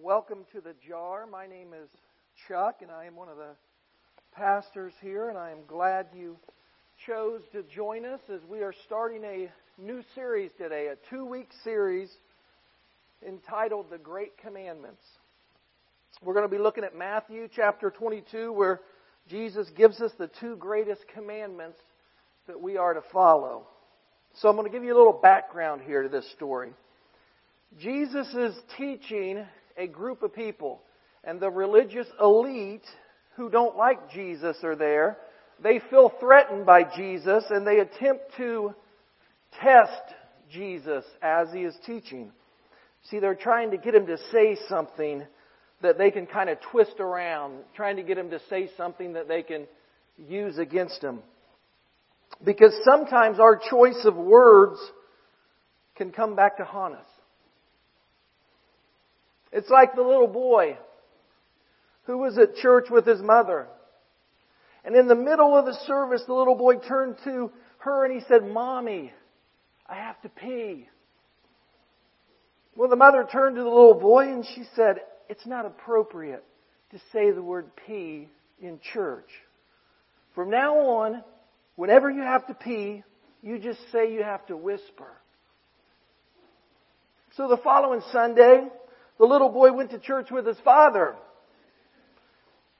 Welcome to the jar. My name is Chuck, and I am one of the pastors here, and I am glad you chose to join us as we are starting a new series today, a two week series entitled The Great Commandments. We're going to be looking at Matthew chapter 22, where Jesus gives us the two greatest commandments that we are to follow. So I'm going to give you a little background here to this story. Jesus teaching a group of people, and the religious elite who don't like Jesus are there. They feel threatened by Jesus, and they attempt to test Jesus as he is teaching. See, they're trying to get him to say something that they can kind of twist around, trying to get him to say something that they can use against him. Because sometimes our choice of words can come back to haunt us. It's like the little boy who was at church with his mother. And in the middle of the service, the little boy turned to her and he said, Mommy, I have to pee. Well, the mother turned to the little boy and she said, It's not appropriate to say the word pee in church. From now on, whenever you have to pee, you just say you have to whisper. So the following Sunday, the little boy went to church with his father.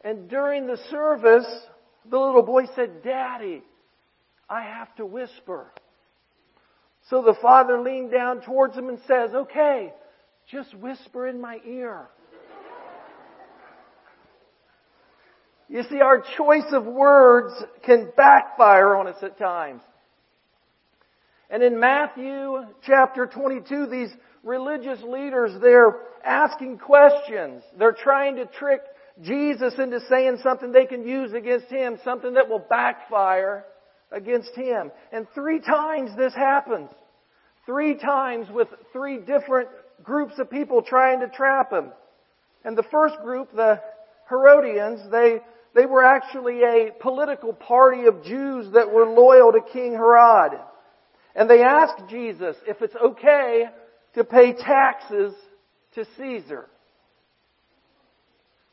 And during the service, the little boy said, Daddy, I have to whisper. So the father leaned down towards him and says, Okay, just whisper in my ear. You see, our choice of words can backfire on us at times. And in Matthew chapter 22, these religious leaders, they're asking questions. They're trying to trick Jesus into saying something they can use against him, something that will backfire against him. And three times this happens. Three times with three different groups of people trying to trap him. And the first group, the Herodians, they, they were actually a political party of Jews that were loyal to King Herod. And they asked Jesus if it's okay to pay taxes to Caesar.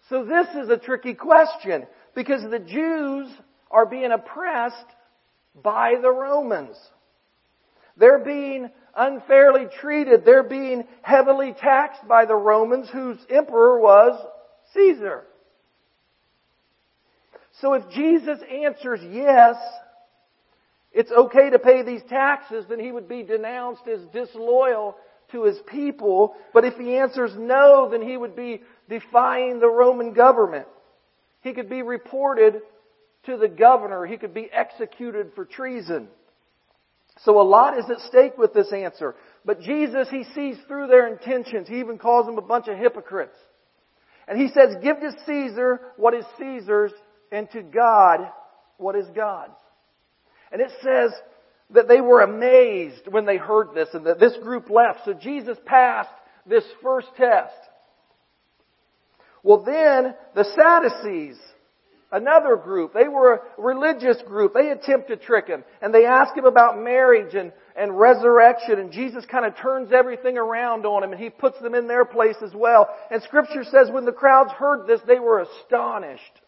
So this is a tricky question because the Jews are being oppressed by the Romans. They're being unfairly treated. They're being heavily taxed by the Romans whose emperor was Caesar. So if Jesus answers yes, it's okay to pay these taxes, then he would be denounced as disloyal to his people. But if he answers no, then he would be defying the Roman government. He could be reported to the governor. He could be executed for treason. So a lot is at stake with this answer. But Jesus, he sees through their intentions. He even calls them a bunch of hypocrites. And he says, give to Caesar what is Caesar's and to God what is God's. And it says that they were amazed when they heard this and that this group left. So Jesus passed this first test. Well then, the Sadducees, another group, they were a religious group. They attempt to trick him. And they ask him about marriage and, and resurrection. And Jesus kind of turns everything around on him and he puts them in their place as well. And scripture says when the crowds heard this, they were astonished.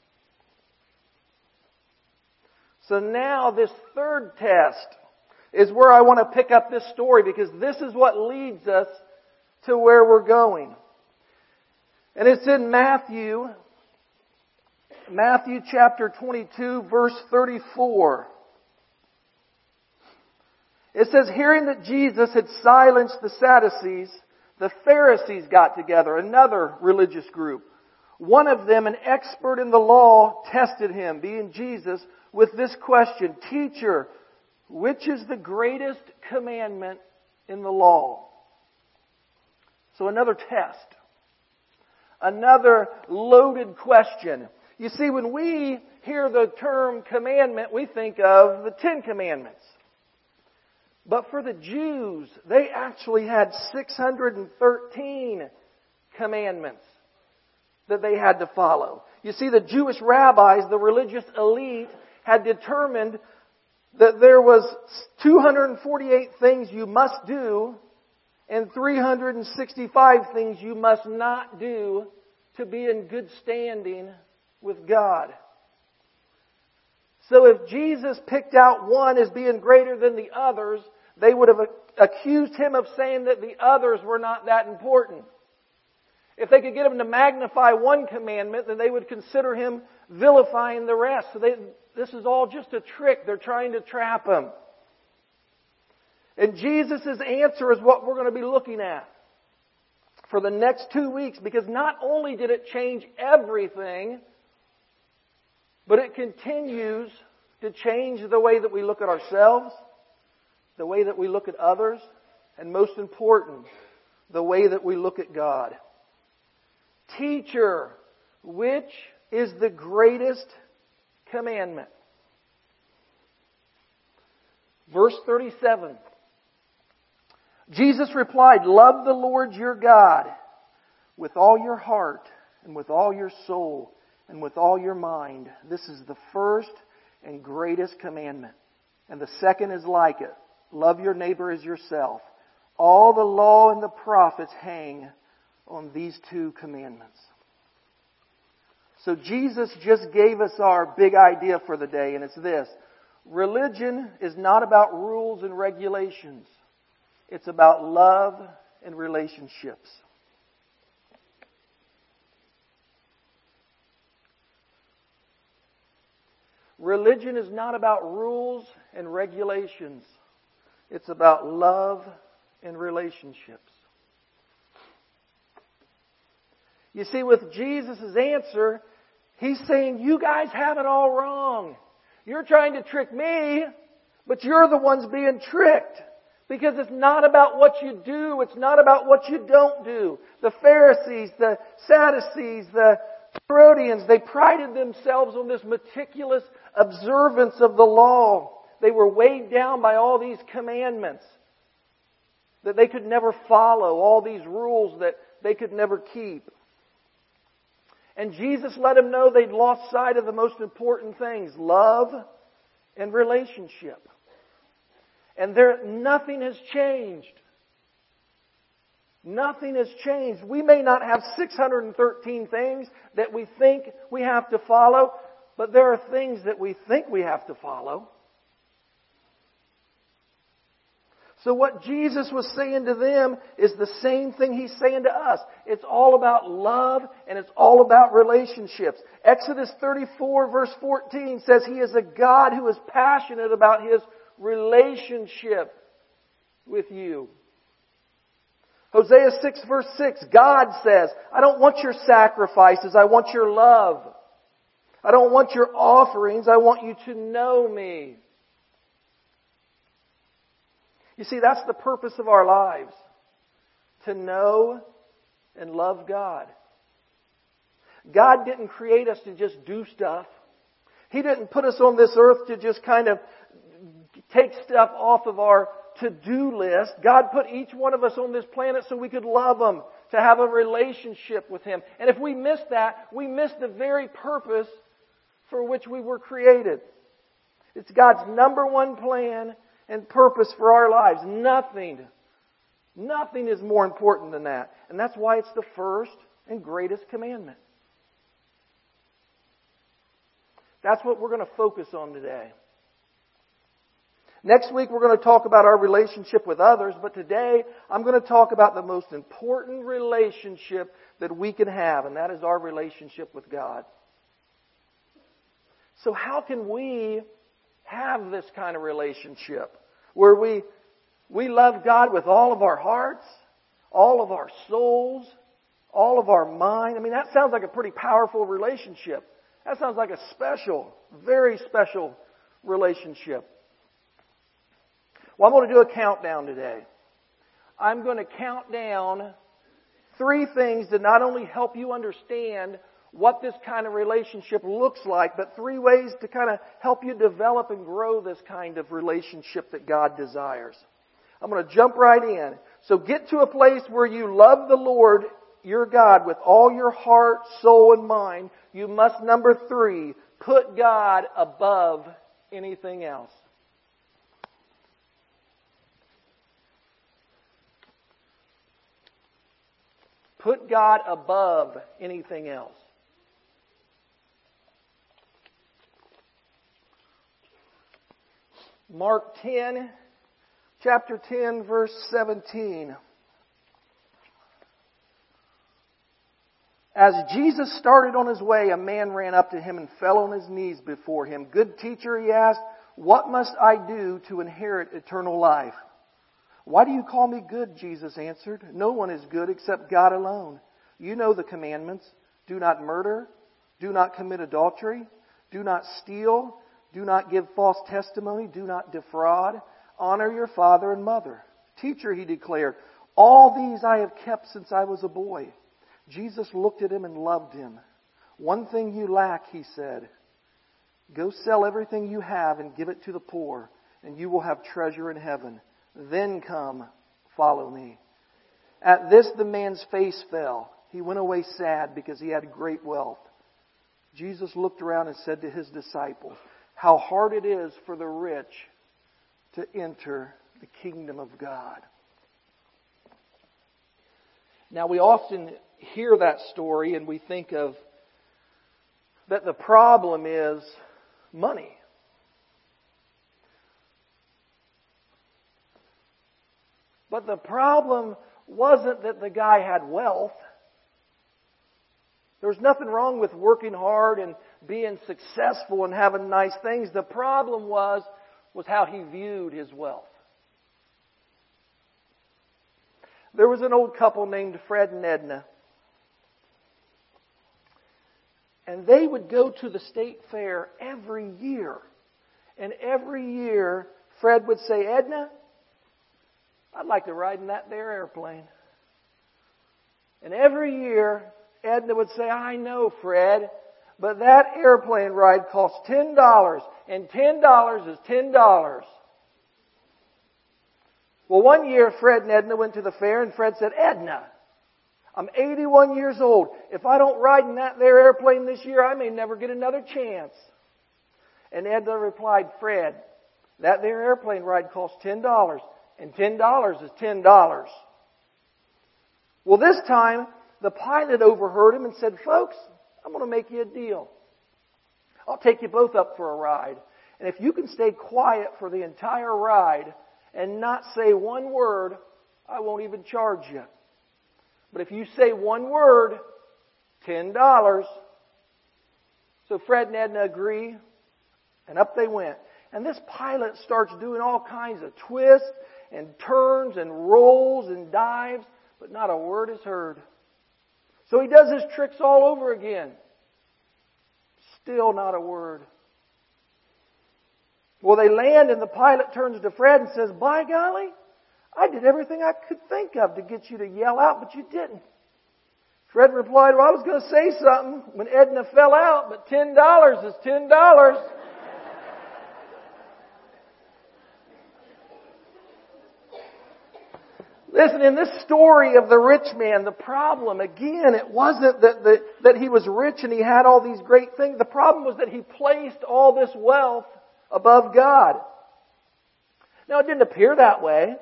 So now this third test is where I want to pick up this story because this is what leads us to where we're going. And it's in Matthew, Matthew chapter 22 verse 34. It says, hearing that Jesus had silenced the Sadducees, the Pharisees got together, another religious group. One of them, an expert in the law, tested him, being Jesus, with this question, Teacher, which is the greatest commandment in the law? So another test. Another loaded question. You see, when we hear the term commandment, we think of the Ten Commandments. But for the Jews, they actually had 613 commandments that they had to follow. You see, the Jewish rabbis, the religious elite, had determined that there was 248 things you must do and 365 things you must not do to be in good standing with God. So if Jesus picked out one as being greater than the others, they would have accused him of saying that the others were not that important. If they could get him to magnify one commandment, then they would consider him vilifying the rest. So they, this is all just a trick. They're trying to trap him. And Jesus' answer is what we're going to be looking at for the next two weeks because not only did it change everything, but it continues to change the way that we look at ourselves, the way that we look at others, and most important, the way that we look at God. Teacher, which is the greatest commandment? Verse 37. Jesus replied, Love the Lord your God with all your heart and with all your soul and with all your mind. This is the first and greatest commandment. And the second is like it. Love your neighbor as yourself. All the law and the prophets hang on these two commandments. So Jesus just gave us our big idea for the day, and it's this. Religion is not about rules and regulations. It's about love and relationships. Religion is not about rules and regulations. It's about love and relationships. You see, with Jesus' answer, he's saying, you guys have it all wrong. You're trying to trick me, but you're the ones being tricked. Because it's not about what you do, it's not about what you don't do. The Pharisees, the Sadducees, the Herodians, they prided themselves on this meticulous observance of the law. They were weighed down by all these commandments that they could never follow, all these rules that they could never keep. And Jesus let them know they'd lost sight of the most important things love and relationship. And there, nothing has changed. Nothing has changed. We may not have 613 things that we think we have to follow, but there are things that we think we have to follow. So what Jesus was saying to them is the same thing he's saying to us. It's all about love and it's all about relationships. Exodus 34 verse 14 says he is a God who is passionate about his relationship with you. Hosea 6 verse 6, God says, I don't want your sacrifices, I want your love. I don't want your offerings, I want you to know me. You see, that's the purpose of our lives. To know and love God. God didn't create us to just do stuff. He didn't put us on this earth to just kind of take stuff off of our to-do list. God put each one of us on this planet so we could love Him, to have a relationship with Him. And if we miss that, we miss the very purpose for which we were created. It's God's number one plan and purpose for our lives. Nothing, nothing is more important than that. And that's why it's the first and greatest commandment. That's what we're going to focus on today. Next week we're going to talk about our relationship with others, but today I'm going to talk about the most important relationship that we can have, and that is our relationship with God. So how can we have this kind of relationship where we, we love God with all of our hearts, all of our souls, all of our mind? I mean, that sounds like a pretty powerful relationship. That sounds like a special, very special relationship. Well, I'm going to do a countdown today. I'm going to count down three things that not only help you understand what this kind of relationship looks like, but three ways to kind of help you develop and grow this kind of relationship that God desires. I'm going to jump right in. So get to a place where you love the Lord your God with all your heart, soul, and mind. You must, number three, put God above anything else. Put God above anything else. Mark 10, chapter 10, verse 17. As Jesus started on his way, a man ran up to him and fell on his knees before him. Good teacher, he asked, what must I do to inherit eternal life? Why do you call me good? Jesus answered. No one is good except God alone. You know the commandments. Do not murder. Do not commit adultery. Do not steal. Do not give false testimony. Do not defraud. Honor your father and mother. Teacher, he declared, all these I have kept since I was a boy. Jesus looked at him and loved him. One thing you lack, he said. Go sell everything you have and give it to the poor, and you will have treasure in heaven. Then come, follow me. At this, the man's face fell. He went away sad because he had great wealth. Jesus looked around and said to his disciples, How hard it is for the rich to enter the kingdom of God. Now, we often hear that story and we think of that the problem is money. But the problem wasn't that the guy had wealth. There was nothing wrong with working hard and being successful and having nice things. The problem was, was how he viewed his wealth. There was an old couple named Fred and Edna. And they would go to the state fair every year. And every year, Fred would say, Edna, I'd like to ride in that there airplane. And every year, Edna would say, I know, Fred, but that airplane ride costs $10, and $10 is $10. Well, one year, Fred and Edna went to the fair, and Fred said, Edna, I'm 81 years old. If I don't ride in that there airplane this year, I may never get another chance. And Edna replied, Fred, that there airplane ride costs $10 and $10 is $10. Well, this time, the pilot overheard him and said, Folks, I'm going to make you a deal. I'll take you both up for a ride. And if you can stay quiet for the entire ride and not say one word, I won't even charge you. But if you say one word, $10. So Fred and Edna agree, and up they went. And this pilot starts doing all kinds of twists and turns and rolls and dives, but not a word is heard. So he does his tricks all over again. Still not a word. Well, they land and the pilot turns to Fred and says, By golly, I did everything I could think of to get you to yell out, but you didn't. Fred replied, Well, I was going to say something when Edna fell out, but $10 is $10. Listen, in this story of the rich man, the problem, again, it wasn't that, the, that he was rich and he had all these great things. The problem was that he placed all this wealth above God. Now, it didn't appear that way.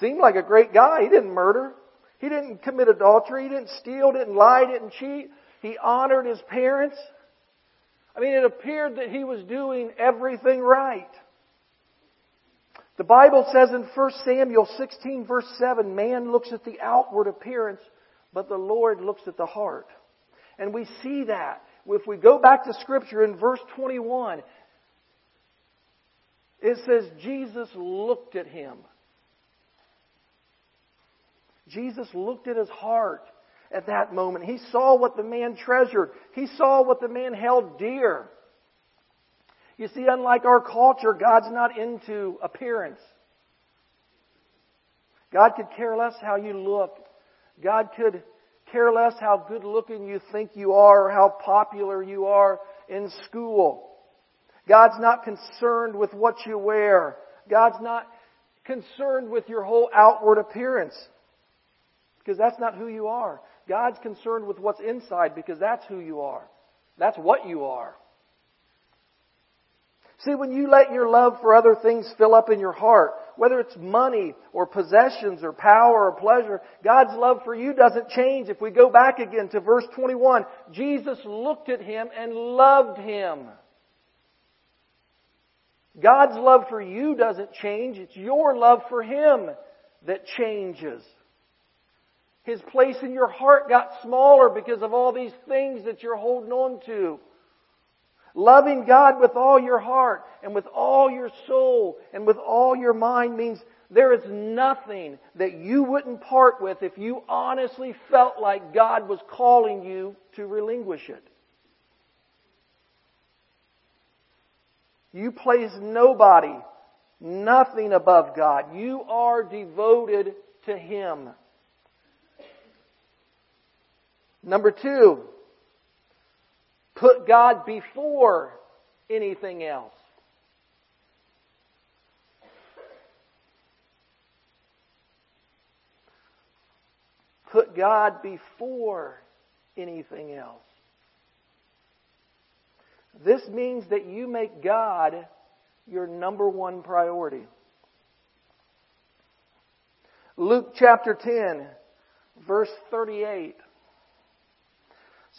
Seemed like a great guy. He didn't murder. He didn't commit adultery. He didn't steal, didn't lie, didn't cheat. He honored his parents. I mean, it appeared that he was doing everything right. The Bible says in 1 Samuel 16 verse 7, man looks at the outward appearance, but the Lord looks at the heart. And we see that. If we go back to scripture in verse 21, it says Jesus looked at him. Jesus looked at his heart at that moment. He saw what the man treasured. He saw what the man held dear. You see, unlike our culture, God's not into appearance. God could care less how you look. God could care less how good looking you think you are or how popular you are in school. God's not concerned with what you wear. God's not concerned with your whole outward appearance. Because that's not who you are. God's concerned with what's inside because that's who you are. That's what you are. See, when you let your love for other things fill up in your heart, whether it's money or possessions or power or pleasure, God's love for you doesn't change. If we go back again to verse 21, Jesus looked at him and loved him. God's love for you doesn't change. It's your love for Him that changes. His place in your heart got smaller because of all these things that you're holding on to. Loving God with all your heart and with all your soul and with all your mind means there is nothing that you wouldn't part with if you honestly felt like God was calling you to relinquish it. You place nobody, nothing above God. You are devoted to Him. Number two, put God before anything else. Put God before anything else. This means that you make God your number one priority. Luke chapter 10, verse 38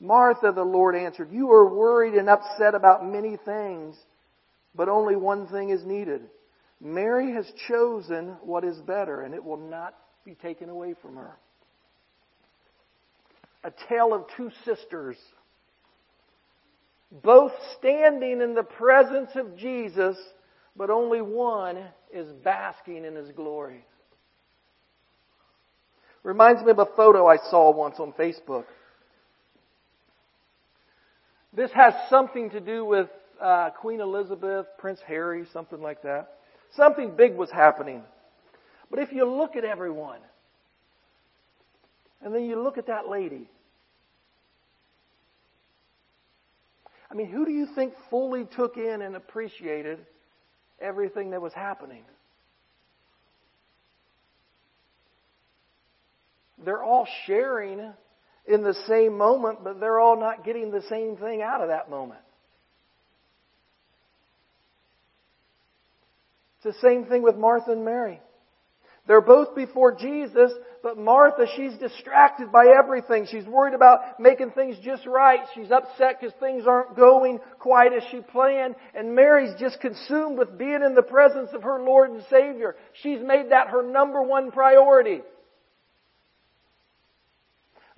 Martha, the Lord answered, you are worried and upset about many things, but only one thing is needed. Mary has chosen what is better, and it will not be taken away from her. A tale of two sisters, both standing in the presence of Jesus but only one is basking in his glory. Reminds me of a photo I saw once on Facebook. This has something to do with uh, Queen Elizabeth, Prince Harry, something like that. Something big was happening. But if you look at everyone, and then you look at that lady, I mean, who do you think fully took in and appreciated everything that was happening. They're all sharing in the same moment, but they're all not getting the same thing out of that moment. It's the same thing with Martha and Mary. They're both before Jesus, but Martha, she's distracted by everything. She's worried about making things just right. She's upset because things aren't going quite as she planned. And Mary's just consumed with being in the presence of her Lord and Savior. She's made that her number one priority.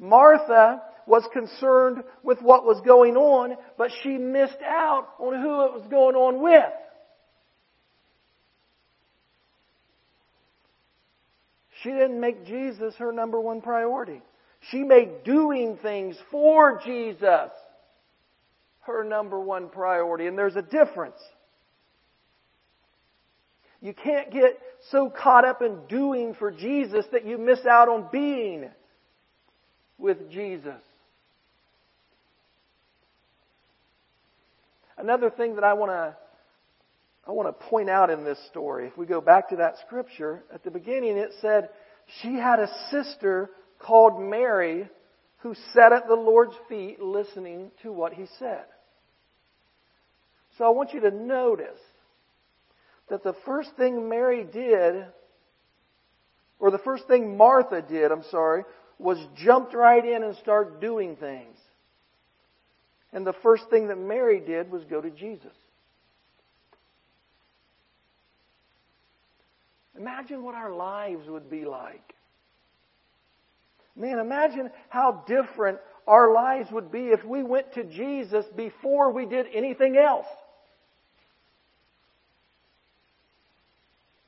Martha was concerned with what was going on, but she missed out on who it was going on with. She didn't make Jesus her number one priority. She made doing things for Jesus her number one priority. And there's a difference. You can't get so caught up in doing for Jesus that you miss out on being with Jesus. Another thing that I want to I want to point out in this story, if we go back to that scripture, at the beginning it said she had a sister called Mary who sat at the Lord's feet listening to what he said. So I want you to notice that the first thing Mary did, or the first thing Martha did, I'm sorry, was jumped right in and start doing things. And the first thing that Mary did was go to Jesus. Imagine what our lives would be like. Man, imagine how different our lives would be if we went to Jesus before we did anything else.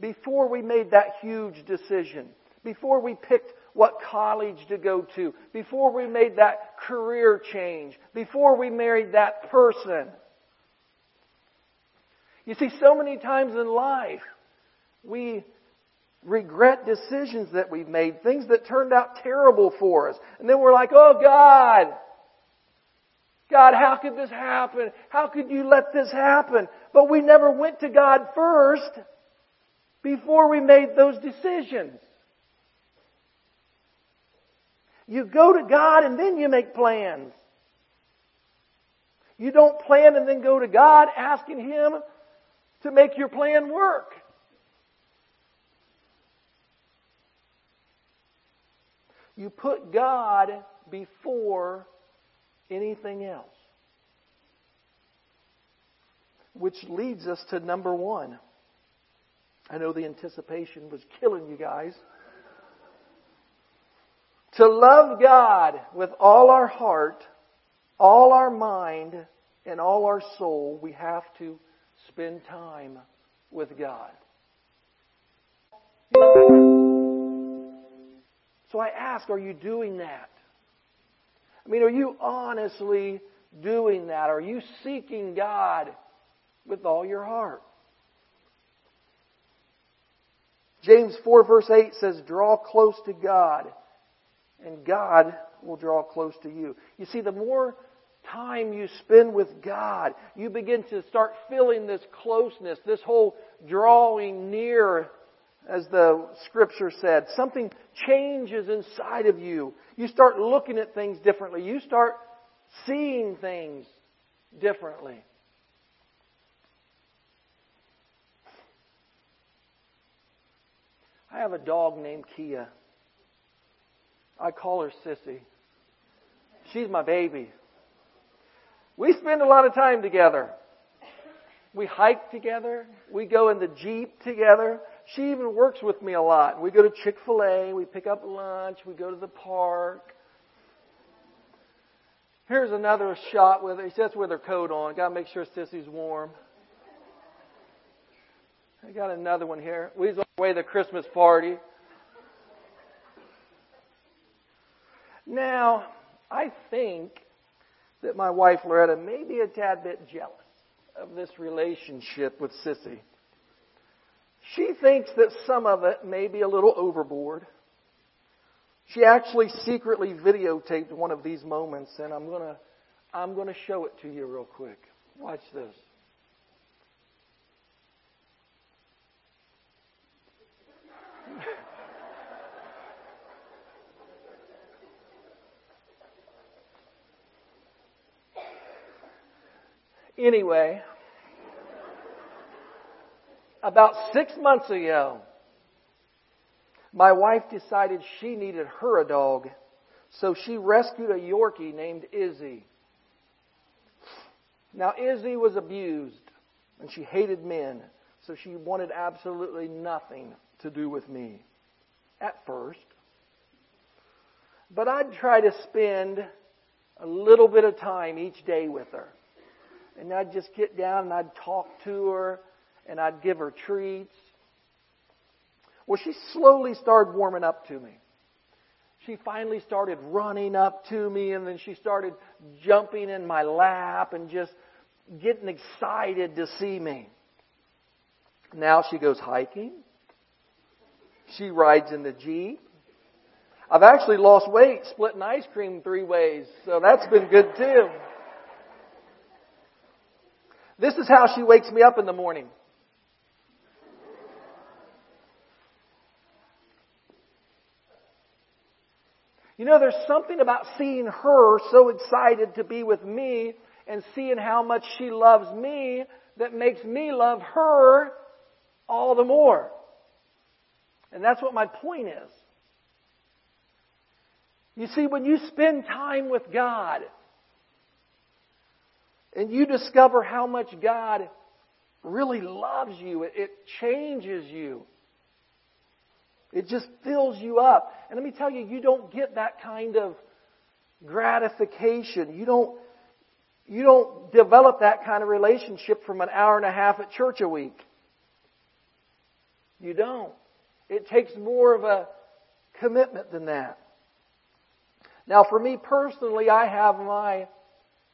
Before we made that huge decision. Before we picked what college to go to. Before we made that career change. Before we married that person. You see, so many times in life, we regret decisions that we've made, things that turned out terrible for us. And then we're like, oh God, God, how could this happen? How could you let this happen? But we never went to God first before we made those decisions. You go to God and then you make plans. You don't plan and then go to God asking Him to make your plan work. You put God before anything else. Which leads us to number one. I know the anticipation was killing you guys. To love God with all our heart, all our mind, and all our soul, we have to spend time with God. So I ask, are you doing that? I mean, are you honestly doing that? Are you seeking God with all your heart? James 4 verse 8 says, draw close to God and God will draw close to you. You see, the more time you spend with God, you begin to start feeling this closeness, this whole drawing near, as the scripture said. Something changes inside of you. You start looking at things differently. You start seeing things differently. I have a dog named Kia. I call her Sissy. She's my baby. We spend a lot of time together. We hike together. We go in the Jeep together. She even works with me a lot. We go to Chick-fil-A. We pick up lunch. We go to the park. Here's another shot with her. That's with her coat on. Got to make sure Sissy's warm. I got another one here. We was on the way to the Christmas party. Now, I think that my wife Loretta may be a tad bit jealous of this relationship with Sissy. She thinks that some of it may be a little overboard. She actually secretly videotaped one of these moments, and I'm gonna I'm gonna show it to you real quick. Watch this. Anyway, about six months ago, my wife decided she needed her a dog, so she rescued a Yorkie named Izzy. Now, Izzy was abused, and she hated men, so she wanted absolutely nothing to do with me at first. But I'd try to spend a little bit of time each day with her and I'd just get down and I'd talk to her and I'd give her treats. Well, she slowly started warming up to me. She finally started running up to me and then she started jumping in my lap and just getting excited to see me. Now she goes hiking. She rides in the Jeep. I've actually lost weight splitting ice cream three ways, so that's been good too. This is how she wakes me up in the morning. You know, there's something about seeing her so excited to be with me and seeing how much she loves me that makes me love her all the more. And that's what my point is. You see, when you spend time with God, and you discover how much God really loves you. It, it changes you. It just fills you up. And let me tell you, you don't get that kind of gratification. You don't, you don't develop that kind of relationship from an hour and a half at church a week. You don't. It takes more of a commitment than that. Now, for me personally, I have my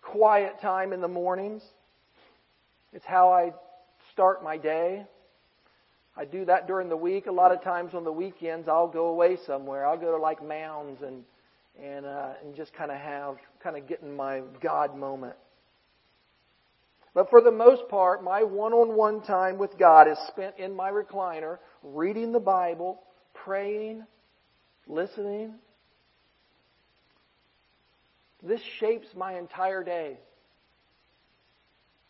quiet time in the mornings. It's how I start my day. I do that during the week. A lot of times on the weekends, I'll go away somewhere. I'll go to like mounds and and uh, and just kind of have kind of get in my God moment. But for the most part, my one-on-one time with God is spent in my recliner, reading the Bible, praying, listening. This shapes my entire day.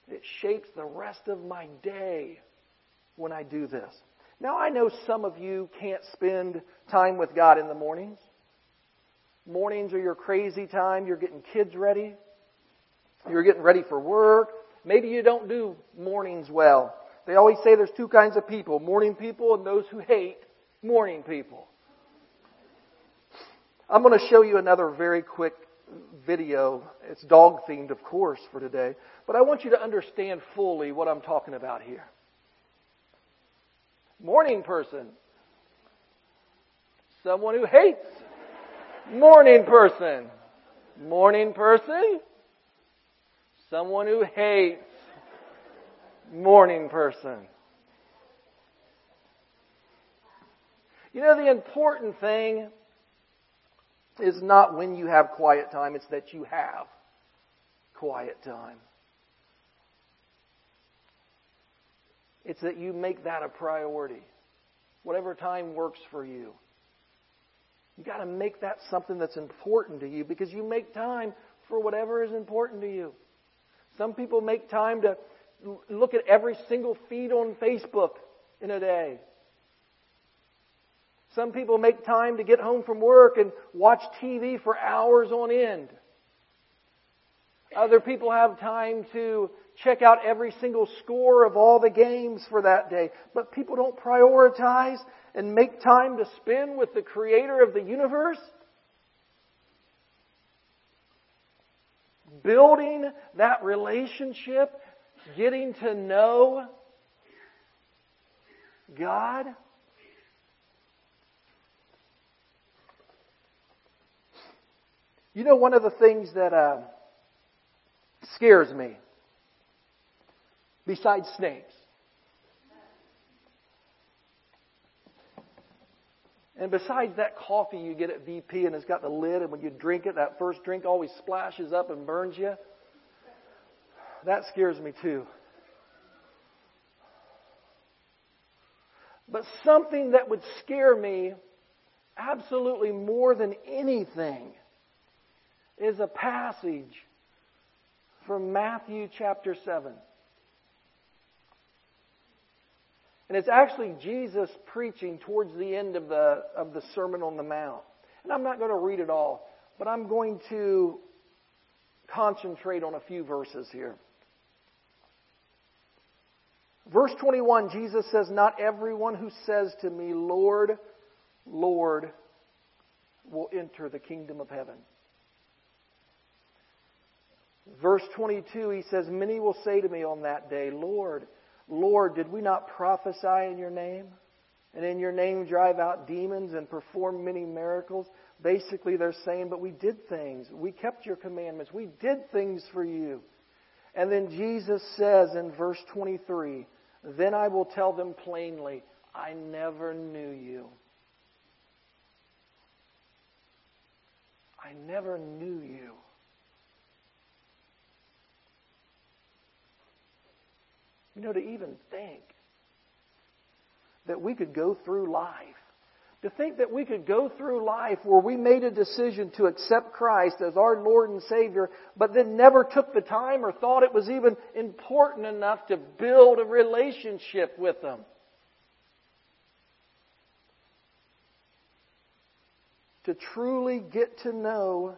It shapes the rest of my day when I do this. Now, I know some of you can't spend time with God in the mornings. Mornings are your crazy time. You're getting kids ready. You're getting ready for work. Maybe you don't do mornings well. They always say there's two kinds of people morning people and those who hate morning people. I'm going to show you another very quick video. It's dog themed, of course, for today. But I want you to understand fully what I'm talking about here. Morning person. Someone who hates. Morning person. Morning person. Someone who hates. Morning person. You know, the important thing is not when you have quiet time, it's that you have quiet time. It's that you make that a priority. Whatever time works for you. You got to make that something that's important to you because you make time for whatever is important to you. Some people make time to look at every single feed on Facebook in a day. Some people make time to get home from work and watch TV for hours on end. Other people have time to check out every single score of all the games for that day. But people don't prioritize and make time to spend with the creator of the universe. Building that relationship, getting to know God. You know, one of the things that uh, scares me besides snakes. And besides that coffee you get at BP and it's got the lid, and when you drink it, that first drink always splashes up and burns you. That scares me too. But something that would scare me absolutely more than anything is a passage from Matthew chapter 7. And it's actually Jesus preaching towards the end of the, of the Sermon on the Mount. And I'm not going to read it all, but I'm going to concentrate on a few verses here. Verse 21, Jesus says, Not everyone who says to me, Lord, Lord, will enter the kingdom of heaven. Verse 22, he says, Many will say to me on that day, Lord, Lord, did we not prophesy in your name? And in your name drive out demons and perform many miracles? Basically, they're saying, but we did things. We kept your commandments. We did things for you. And then Jesus says in verse 23, Then I will tell them plainly, I never knew you. I never knew you. You know, to even think that we could go through life, to think that we could go through life where we made a decision to accept Christ as our Lord and Savior, but then never took the time or thought it was even important enough to build a relationship with Him. To truly get to know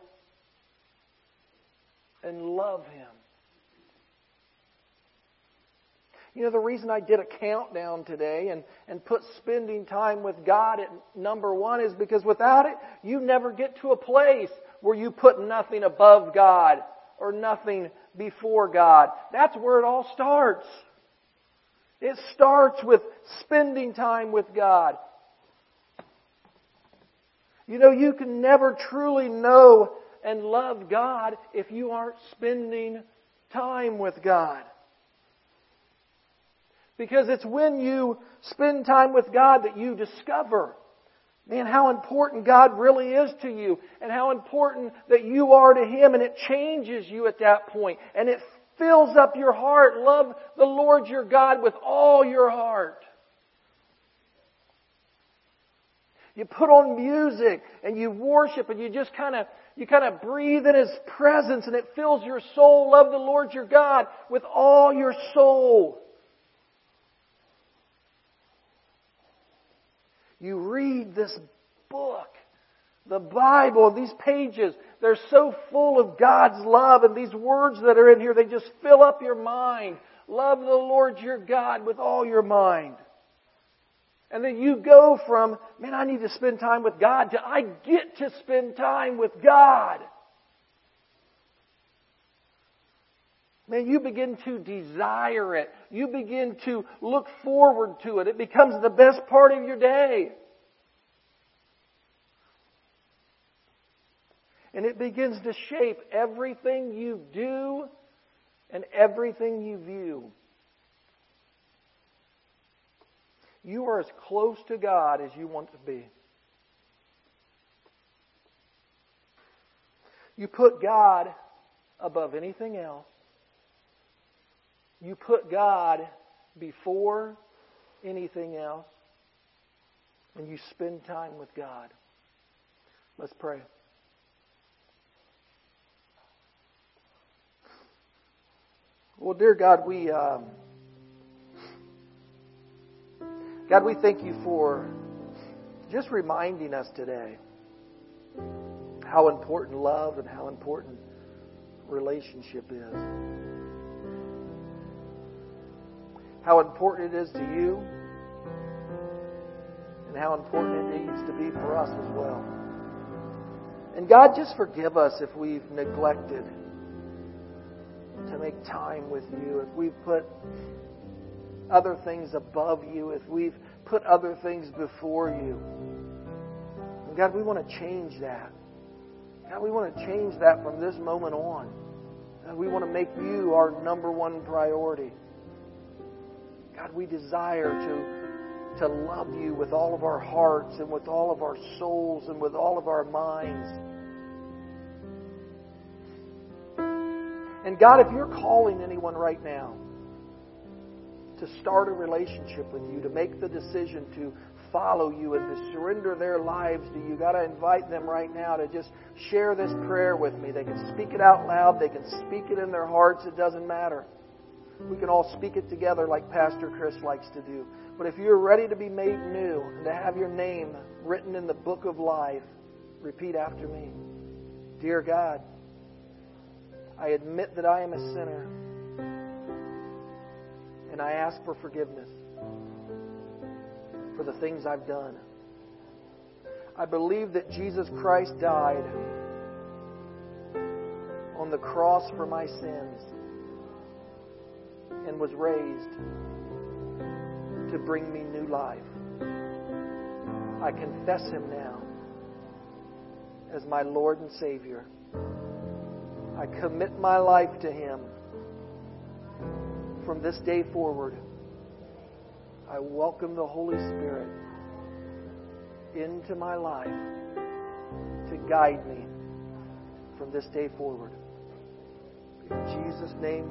and love Him. You know, the reason I did a countdown today and, and put spending time with God at number one is because without it, you never get to a place where you put nothing above God or nothing before God. That's where it all starts. It starts with spending time with God. You know, you can never truly know and love God if you aren't spending time with God. Because it's when you spend time with God that you discover, man, how important God really is to you and how important that you are to Him and it changes you at that point and it fills up your heart. Love the Lord your God with all your heart. You put on music and you worship and you just kind of you kind of breathe in His presence and it fills your soul. Love the Lord your God with all your soul. You read this book, the Bible, these pages, they're so full of God's love and these words that are in here, they just fill up your mind. Love the Lord your God with all your mind. And then you go from, man, I need to spend time with God to I get to spend time with God. Man, you begin to desire it. You begin to look forward to it. It becomes the best part of your day. And it begins to shape everything you do and everything you view. You are as close to God as you want to be. You put God above anything else. You put God before anything else. And you spend time with God. Let's pray. Well, dear God, we. Um, God, we thank you for just reminding us today how important love and how important relationship is. How important it is to you and how important it needs to be for us as well. And God, just forgive us if we've neglected to make time with you, if we've put other things above you, if we've put other things before you. And God, we want to change that. God, we want to change that from this moment on. God, we want to make you our number one priority. God, we desire to, to love you with all of our hearts and with all of our souls and with all of our minds. And God, if you're calling anyone right now, to start a relationship with you, to make the decision to follow you and to surrender their lives to you. Got to invite them right now to just share this prayer with me. They can speak it out loud, they can speak it in their hearts, it doesn't matter. We can all speak it together like Pastor Chris likes to do. But if you're ready to be made new and to have your name written in the book of life, repeat after me. Dear God, I admit that I am a sinner and I ask for forgiveness for the things I've done. I believe that Jesus Christ died on the cross for my sins and was raised to bring me new life. I confess Him now as my Lord and Savior. I commit my life to Him from this day forward, I welcome the Holy Spirit into my life to guide me from this day forward. In Jesus' name,